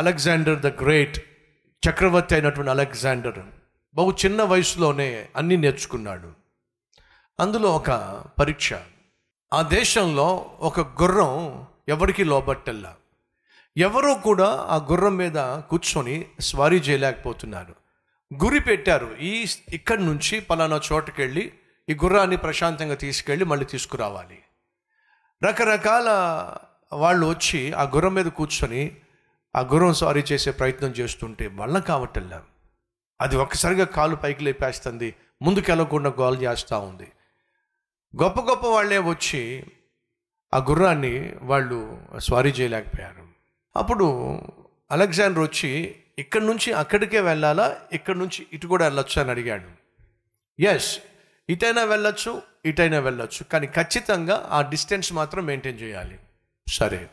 Alexander the great చక్రవర్తి అయినటువంటి Alexander బహు చిన్న వయసులోనే అన్నీ నేర్చుకున్నాడు. అందులో ఒక పరీక్ష. ఆ దేశంలో ఒక గుర్రం ఎవరికి లోబట్టల్లా ఎవరూ కూడా ఆ గుర్రం మీద కూర్చొని స్వారీ చేయలేకపోతున్నారు. గురి పెట్టారు. ఈ ఇక్కడి నుంచి పలానా చోటుకెళ్ళి ఈ గుర్రాన్ని ప్రశాంతంగా తీసుకెళ్ళి మళ్ళీ తీసుకురావాలి. రకరకాల వాళ్ళు వచ్చి ఆ గుర్రం మీద కూర్చొని ఆ గుర్రం సారీ చేసే ప్రయత్నం చేస్తుంటే వల్ల కావటల్లా అది ఒక్కసారిగా కాలు పైకి లేపేస్తుంది. ముందుకెళ్ళకుండా గోల్ చేస్తూ ఉంది. గొప్ప గొప్ప వాళ్ళే వచ్చి ఆ గుర్రాన్ని వాళ్ళు స్వారీ చేయలేకపోయారు. అప్పుడు అలెగ్జాండర్ వచ్చి ఇక్కడి నుంచి అక్కడికే వెళ్ళాలా? ఇక్కడి నుంచి ఇటు కూడా వెళ్ళొచ్చు? అని అడిగాడు. ఎస్ ఇటైనా వెళ్ళొచ్చు ఇటైనా వెళ్ళొచ్చు కానీ ఖచ్చితంగా ఆ డిస్టెన్స్ మాత్రం మెయింటైన్ చేయాలి. సరే.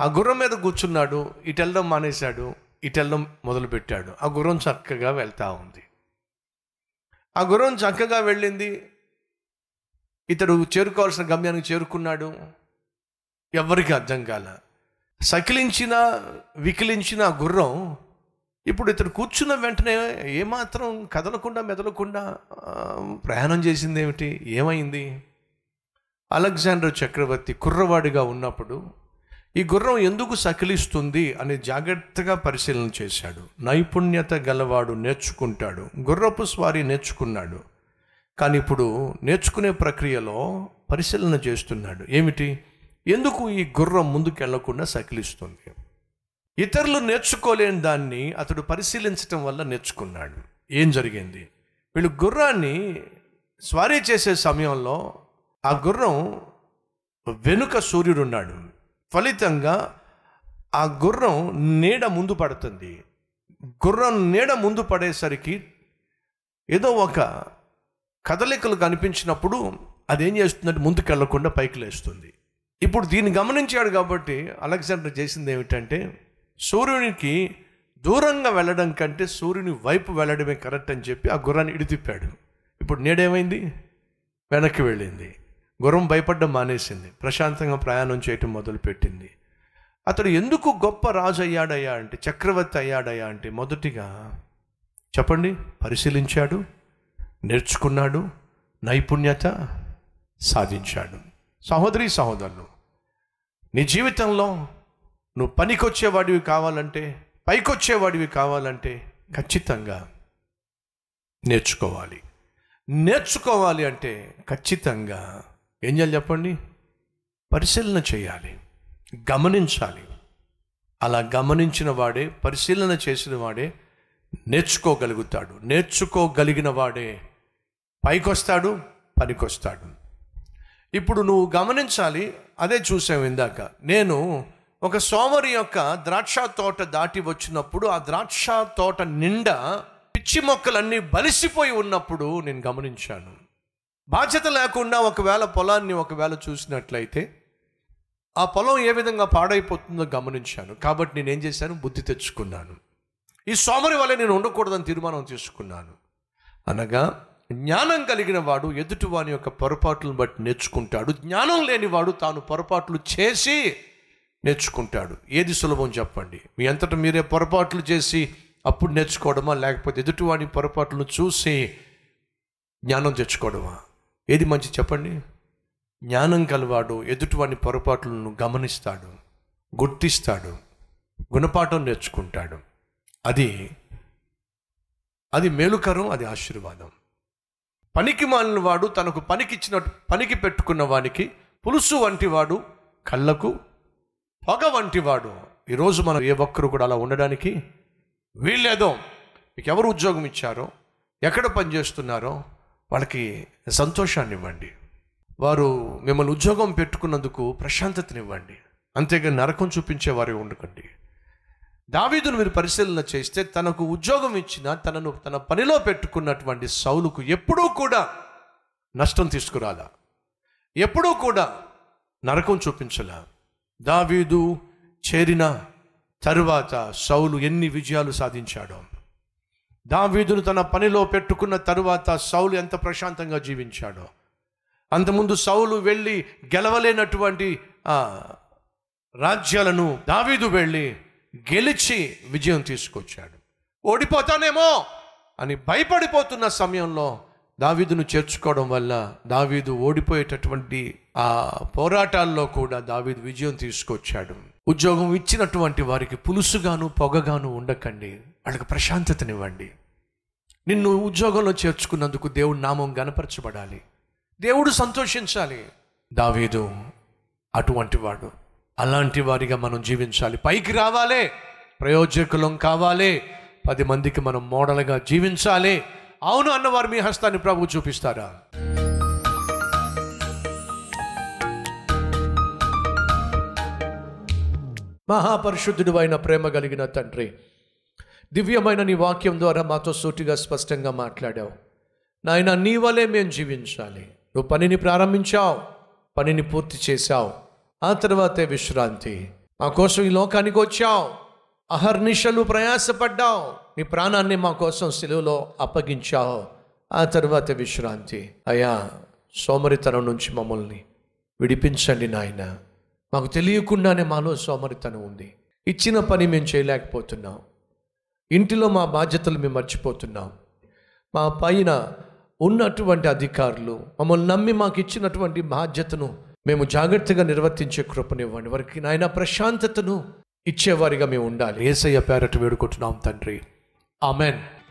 ఆ గుర్రం మీద కూర్చున్నాడు ఇటు వెళ్ళడం మానేశాడు ఇటు వెళ్ళడం మొదలుపెట్టాడు. ఆ గుర్రం చక్కగా వెళ్తూ ఉంది. ఆ గుర్రం చక్కగా వెళ్ళింది. ఇతడు చేరుకోవాల్సిన గమ్యానికి చేరుకున్నాడు. ఎవరికి అర్థం కాల. సకిలించిన వికిలించిన ఆ గుర్రం ఇప్పుడు ఇతడు కూర్చున్న వెంటనే ఏమాత్రం కదలకుండా మెదలకుండా ప్రయాణం చేసింది ఏమిటి ఏమైంది? అలెగ్జాండర్ చక్రవర్తి కుర్రవాడిగా ఉన్నప్పుడు ఈ గుర్రం ఎందుకు సకిలిస్తుంది అని జాగ్రత్తగా పరిశీలన చేశాడు. నైపుణ్యత గలవాడు నేర్చుకుంటాడు. గుర్రపు స్వారీ నేర్చుకున్నాడు. కానీ ఇప్పుడు నేర్చుకునే ప్రక్రియలో పరిశీలన చేస్తున్నాడు. ఏమిటి? ఎందుకు ఈ గుర్రం ముందుకెళ్ళకుండా సకిలిస్తుంది? ఇతరులు నేర్చుకోలేని దాన్ని అతడు పరిశీలించటం వల్ల నేర్చుకున్నాడు. ఏం జరిగింది? వీళ్ళు గుర్రాన్ని స్వారీ చేసే సమయంలో ఆ గుర్రం వెనుక సూర్యుడున్నాడు. ఫలితంగా ఆ గుర్రం నీడ ముందు పడుతుంది. గుర్రం నీడ ముందు పడేసరికి ఏదో ఒక కదలికలు కనిపించినప్పుడు అదేం చేస్తుందంటే ముందుకు వెళ్ళకుండా పైకి లేస్తుంది. ఇప్పుడు దీన్ని గమనించాడు కాబట్టి అలెగ్జాండర్ చేసింది ఏమిటంటే సూర్యునికి దూరంగా వెళ్ళడం కంటే సూర్యుని వైపు వెళ్ళడమే కరెక్ట్ అని చెప్పి ఆ గుర్రాన్ని ఇడితిప్పాడు. ఇప్పుడు నేడేమైంది? వెనక్కి వెళ్ళింది. గుర్రం భయపడ్డం మానేసింది. ప్రశాంతంగా ప్రయాణం చేయటం మొదలుపెట్టింది. అతడు ఎందుకు గొప్ప రాజు అయ్యాడయ్యా అంటే చక్రవర్తి అయ్యాడయ్యా అంటే మొదటిగా చెప్పండి పరిశీలించాడు నేర్చుకున్నాడు నైపుణ్యత సాధించాడు. సహోదరి సహోదరులు నీ జీవితంలో నువ్వు పనికొచ్చేవాడివి కావాలంటే పైకొచ్చేవాడివి కావాలంటే ఖచ్చితంగా నేర్చుకోవాలి. నేర్చుకోవాలి అంటే ఖచ్చితంగా ఏం చేయాలి చెప్పండి? పరిశీలన చేయాలి. గమనించాలి. అలా గమనించిన వాడే పరిశీలన చేసిన వాడే నేర్చుకోగలుగుతాడు. నేర్చుకోగలిగిన వాడే పైకొస్తాడు పనికొస్తాడు. ఇప్పుడు నువ్వు గమనించాలి అదే చూసావు ఇందాక. నేను ఒక సోమరి యొక్క ద్రాక్ష తోట దాటి వచ్చినప్పుడు ఆ ద్రాక్ష తోట నిండా పిచ్చి మొక్కలన్నీ బలిసిపోయి ఉన్నప్పుడు నేను గమనించాను. బాధ్యత లేకుండా ఒకవేళ పొలాన్ని ఒకవేళ చూసినట్లయితే ఆ పొలం ఏ విధంగా పాడైపోతుందో గమనించాను. కాబట్టి నేను ఏం చేశాను? బుద్ధి తెచ్చుకున్నాను. ఈ సోమరి వల్ల నేను ఉండకూడదని తీర్మానం తీసుకున్నాను. అనగా జ్ఞానం కలిగిన వాడు ఎదుటివాని యొక్క పొరపాట్లను బట్టి నేర్చుకుంటాడు. జ్ఞానం లేనివాడు తాను పొరపాట్లు చేసి నేర్చుకుంటాడు. ఏది సులభం చెప్పండి? మీ అంతటా మీరే పొరపాట్లు చేసి అప్పుడు నేర్చుకోవడమా? లేకపోతే ఎదుటివాని పొరపాట్లను చూసి జ్ఞానం తెచ్చుకోవడమా? ఏది మంచి చెప్పండి? జ్ఞానం కలవాడు ఎదుటివాని పొరపాట్లను గమనిస్తాడు గుర్తిస్తాడు గుణపాఠం నేర్చుకుంటాడు. అది అది మేలుకరం అది ఆశీర్వాదం. పనికి మాలిన వాడు తనకు పనికిచ్చిన పనికి పెట్టుకున్న వానికి పులుసు వంటి వాడు కళ్ళకు పొగ వంటి వాడు ఈరోజు మనం ఏ ఒక్కరు కూడా అలా ఉండడానికి వీళ్ళేదో మీకు ఎవరు ఉద్యోగం ఇచ్చారో? ఎక్కడ పనిచేస్తున్నారో? వాళ్ళకి సంతోషాన్ని ఇవ్వండి వారు మిమ్మల్ని ఉద్యోగం పెట్టుకున్నందుకు ప్రశాంతతనివ్వండి. అంతేగాని నరకం చూపించే వారి ఉండకండి. దావీదును మీరు పరిశీలన చేస్తే తనకు ఉద్యోగం ఇచ్చిన తనను తన పనిలో పెట్టుకున్నటువంటి సౌలుకు ఎప్పుడూ కూడా నష్టం తీసుకురాలా? ఎప్పుడూ కూడా నరకం చూపించలా? దావీదు చేరిన తరువాత సౌలు ఎన్ని విజయాలు సాధించాడో. దావీదును తన పనిలో పెట్టుకున్న తరువాత సౌలు ఎంత ప్రశాంతంగా జీవించాడో. అంతకుముందు సౌలు వెళ్ళి గెలవలేనటువంటి రాజ్యాలను దావీదు వెళ్ళి గెలిచి విజయం తీసుకొచ్చాడు. ఓడిపోతానేమో అని భయపడిపోతున్న సమయంలో దావీదును చేర్చుకోవడం వల్ల దావీదు ఓడిపోయేటటువంటి ఆ పోరాటాల్లో కూడా దావీదు విజయం తీసుకొచ్చాడు. ఉద్యోగం ఇచ్చినటువంటి వారికి పులుసుగాను పొగగాను ఉండకండి. వాళ్ళకి ప్రశాంతతనివ్వండి. నిన్ను ఉద్యోగంలో చేర్చుకున్నందుకు దేవుడి నామం గనపరచబడాలి దేవుడు సంతోషించాలి. దావీదు అటువంటి వాడు. అలాంటి వారిగా మనం జీవించాలి. పైకి రావాలి. ప్రయోజకులం కావాలి. పది మందికి మనం మోడల్గా జీవించాలి. అవును అన్నవారు మీ హస్తాన్ని ప్రభు చూపిస్తారా? మహాపరిశుద్ధుడు అయిన ప్రేమ కలిగిన తండ్రి దివ్యమైన నీ వాక్యం ద్వారా మాతో సూటిగా స్పష్టంగా మాట్లాడావు. నాయన నీ వలే మేము జీవించాలి. నువ్వు పనిని ప్రారంభించావు పనిని పూర్తి చేశావు. ఆ తర్వాతే విశ్రాంతి. మా కోసం ఈ లోకానికి వచ్చావు. అహర్నిశలు ప్రయాసపడ్డావు. నీ ప్రాణాన్ని మా కోసం సెలవులో అప్పగించావు. ఆ తర్వాత విశ్రాంతి. అయ్యా సోమరితనం నుంచి మమ్మల్ని విడిపించండి నాయన. మాకు తెలియకుండానే మాలో సోమరితనం ఉంది. ఇచ్చిన పని మేము చేయలేకపోతున్నాం. ఇంటిలో మా బాధ్యతలు మేము మర్చిపోతున్నాం. మా పైన ఉన్నటువంటి అధికారులు మమ్మల్ని నమ్మి మాకు ఇచ్చినటువంటి బాధ్యతను మేము జాగ్రత్తగా నిర్వర్తించే కృపనివ్వండి. వారికి నాయన ప్రశాంతతను ఇచ్చేవారిగా మేము ఉండాలి. ఏసయ్య పేరట వేడుకుంటున్నాం తండ్రి. ఆమెన్.